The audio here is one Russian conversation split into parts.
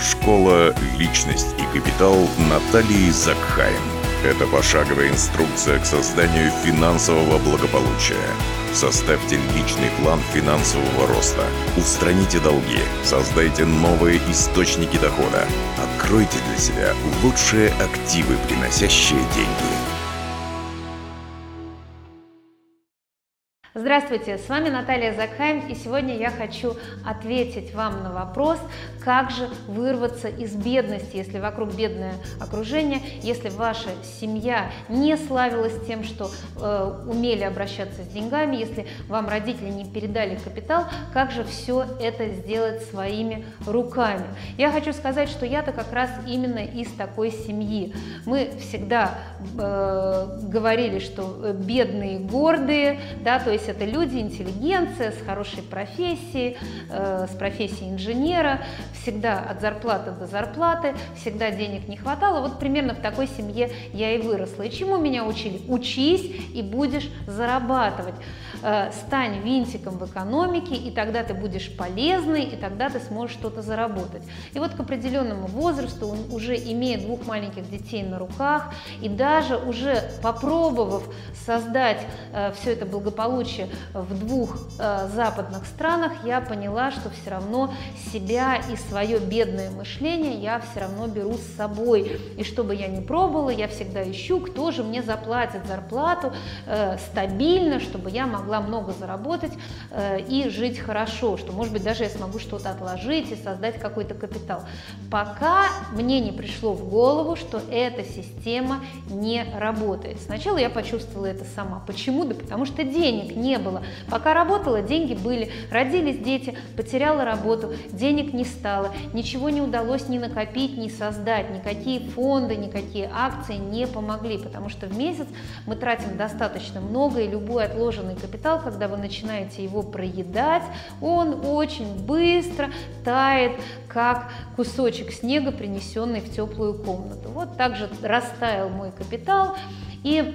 Школа «Личность и капитал» Натальи Закхайм. Это пошаговая инструкция к созданию финансового благополучия. Составьте личный план финансового роста. Устраните долги. Создайте новые источники дохода. Откройте для себя лучшие активы, приносящие деньги. Здравствуйте, с вами Наталья Закхайм, и сегодня я хочу ответить вам на вопрос, как же вырваться из бедности, если вокруг бедное окружение, если ваша семья не славилась тем, что э, умели обращаться с деньгами, если вам родители не передали капитал, как же все это сделать своими руками. Я хочу сказать, что я-то как раз именно из такой семьи. Мы всегда э, говорили, что бедные гордые, да, то есть есть это люди, интеллигенция с хорошей профессией, э, с профессией инженера, всегда от зарплаты до зарплаты, всегда денег не хватало. Вот примерно в такой семье я и выросла. И чему меня учили? Учись и будешь зарабатывать. Э, стань винтиком в экономике, и тогда ты будешь полезный, и тогда ты сможешь что-то заработать. И вот к определенному возрасту, он уже имея двух маленьких детей на руках, и даже уже попробовав создать э, все это благополучие в двух э, западных странах, я поняла, что все равно себя и свое бедное мышление я все равно беру с собой. И что бы я ни пробовала, я всегда ищу, кто же мне заплатит зарплату э, стабильно, чтобы я могла много заработать э, и жить хорошо, что, может быть, даже я смогу что-то отложить и создать какой-то капитал. Пока мне не пришло в голову, что эта система не работает. Сначала я почувствовала это сама. Почему? Да потому что денег не было. Пока работала, деньги были. Родились дети, потеряла работу, денег не стало, ничего не удалось ни накопить, ни создать, никакие фонды, никакие акции не помогли, потому что в месяц мы тратим достаточно много, и любой отложенный капитал, когда вы начинаете его проедать, он очень быстро тает, как кусочек снега, принесенный в теплую комнату. Вот так же растаял мой капитал, и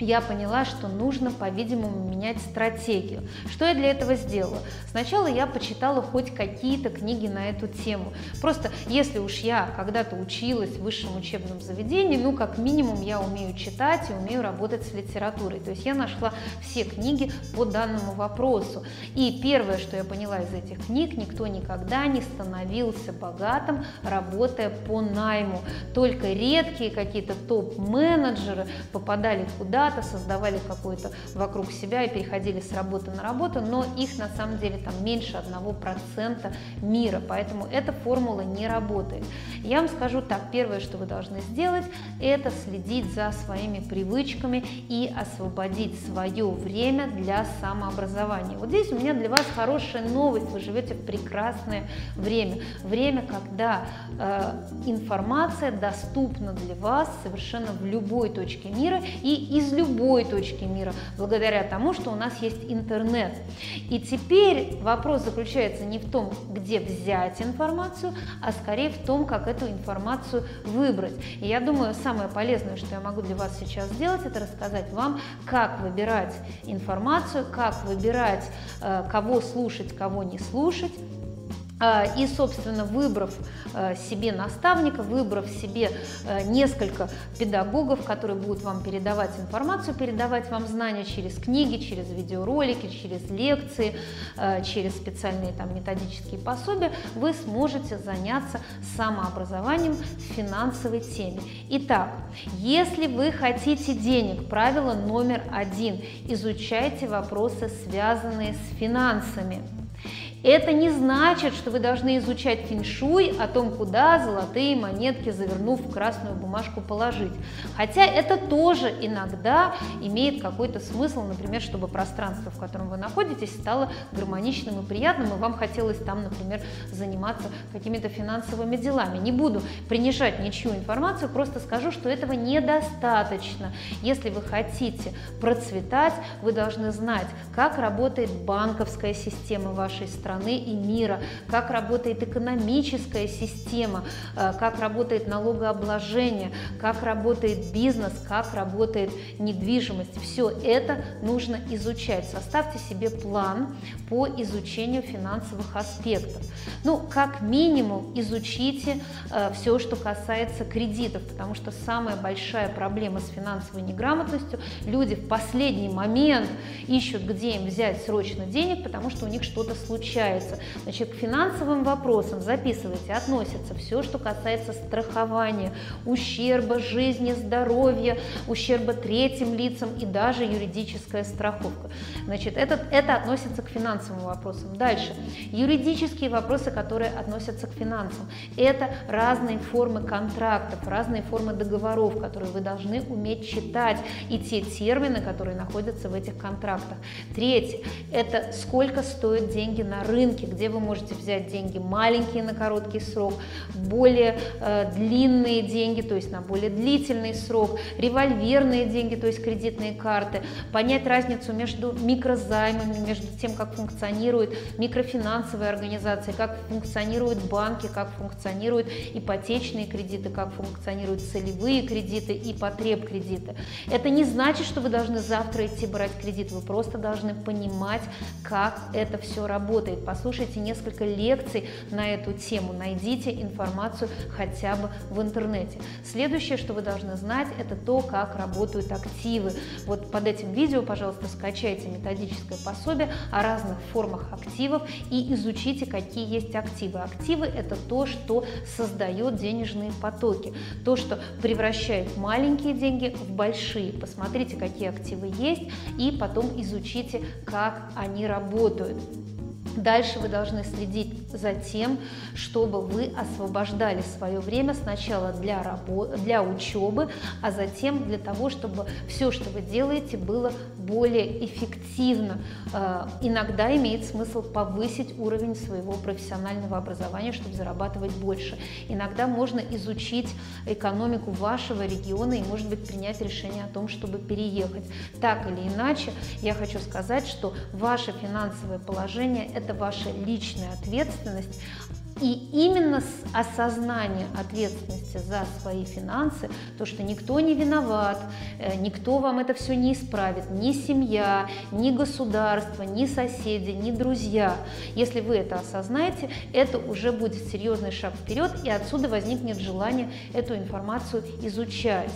я поняла, что нужно, по-видимому, менять стратегию. Что я для этого сделала? Сначала я почитала хоть какие-то книги на эту тему. Просто если уж я когда-то училась в высшем учебном заведении, ну, как минимум, я умею читать и умею работать с литературой. То есть я нашла все книги по данному вопросу. И первое, что я поняла из этих книг, никто никогда не становился богатым, работая по найму. Только редкие какие-то топ-менеджеры попадали куда куда-то, создавали какую-то вокруг себя и переходили с работы на работу, но их на самом деле там меньше 1% мира, поэтому эта формула не работает. Я вам скажу так, первое, что вы должны сделать, это следить за своими привычками и освободить свое время для самообразования. Вот здесь у меня для вас хорошая новость, вы живете в прекрасное время, время, когда э, информация доступна для вас совершенно в любой точке мира и из любой точки мира, благодаря тому, что у нас есть интернет. И теперь вопрос заключается не в том, где взять информацию, а скорее в том, как эту информацию выбрать. И я думаю, самое полезное, что я могу для вас сейчас сделать, это рассказать вам, как выбирать информацию, как выбирать, э, кого слушать, кого не слушать, и, собственно, выбрав э, себе наставника, выбрав себе э, несколько педагогов, которые будут вам передавать информацию, передавать вам знания через книги, через видеоролики, через лекции, через специальные там, методические пособия, вы сможете заняться самообразованием в финансовой теме. Итак, если вы хотите денег, правило номер один – изучайте вопросы, связанные с финансами. Это не значит, что вы должны изучать феншуй о том, куда золотые монетки, завернув в красную бумажку, положить. Хотя это тоже иногда имеет какой-то смысл, например, чтобы пространство, в котором вы находитесь, стало гармоничным и приятным, и вам хотелось там, например, заниматься какими-то финансовыми делами. Не буду принижать ничью информацию, просто скажу, что этого недостаточно. Если вы хотите процветать, вы должны знать, как работает банковская система вашей страны, страны и мира, как работает экономическая система, э, как работает налогообложение, как работает бизнес, как работает недвижимость. Все это нужно изучать. Составьте себе план по изучению финансовых аспектов. Ну, как минимум, изучите э, все, что касается кредитов, потому что самая большая проблема с финансовой неграмотностью – люди в последний момент ищут, где им взять срочно денег, потому что у них что-то случается. Значит, к финансовым вопросам записывайте, относится все, что касается страхования, ущерба жизни, здоровья, ущерба третьим лицам и даже юридическая страховка. Значит, это, это относится к финансовым вопросам. Дальше. Юридические вопросы, которые относятся к финансам. Это разные формы контрактов, разные формы договоров, которые вы должны уметь читать, и те термины, которые находятся в этих контрактах. Третье – это сколько стоят деньги на рынке, где вы можете взять деньги маленькие на короткий срок, более э, длинные деньги, то есть на более длительный срок, револьверные деньги, то есть кредитные карты, понять разницу между микрозаймами, между тем, как функционирует микрофинансовые организации, как функционируют банки, как функционируют ипотечные кредиты, как функционируют целевые кредиты и потреб кредиты. Это не значит, что вы должны завтра идти брать кредит, вы просто должны понимать, как это все работает. Послушайте несколько лекций на эту тему, найдите информацию хотя бы в интернете. Следующее, что вы должны знать, это то, как работают активы. Вот под этим видео, пожалуйста, скачайте методическое пособие о разных формах активов и изучите, какие есть активы. Активы – это то, что создает денежные потоки, то, что превращает маленькие деньги в большие. Посмотрите, какие активы есть, и потом изучите, как они работают. Дальше вы должны следить за тем, чтобы вы освобождали свое время сначала для, работы, для учебы, а затем для того, чтобы все, что вы делаете, было более эффективно. Э, иногда имеет смысл повысить уровень своего профессионального образования, чтобы зарабатывать больше. Иногда можно изучить экономику вашего региона и, может быть, принять решение о том, чтобы переехать. Так или иначе, я хочу сказать, что ваше финансовое положение – это ваша личная ответственность, и именно с осознания ответственности за свои финансы, то, что никто не виноват, э, никто вам это все не исправит, ни семья, ни государство, ни соседи, ни друзья. Если вы это осознаете, это уже будет серьезный шаг вперед, и отсюда возникнет желание эту информацию изучать.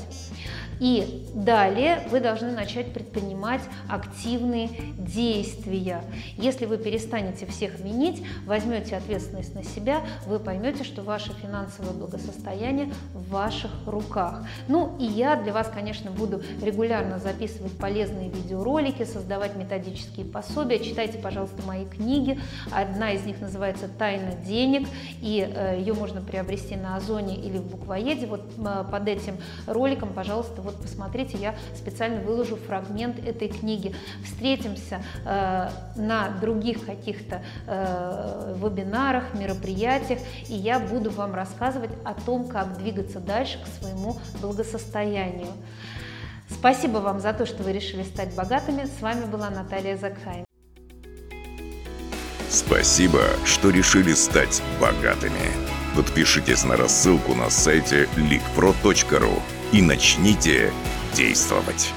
И далее вы должны начать предпринимать активные действия. Если вы перестанете всех винить, возьмете ответственность на себя, вы поймете, что ваше финансовое благосостояние в ваших руках. Ну и я для вас, конечно, буду регулярно записывать полезные видеоролики, создавать методические пособия. Читайте, пожалуйста, мои книги. Одна из них называется «Тайна денег», и э, ее можно приобрести на Озоне или в Буквоеде. Вот э, под этим роликом, пожалуйста, вот посмотрите, я специально выложу фрагмент этой книги. Встретимся э, на других каких-то э, вебинарах, мероприятиях, и я буду вам рассказывать о том, как двигаться дальше к своему благосостоянию. Спасибо вам за то, что вы решили стать богатыми. С вами была Наталья Закхайм. Спасибо, что решили стать богатыми. Подпишитесь на рассылку на сайте leakpro.ru и начните действовать.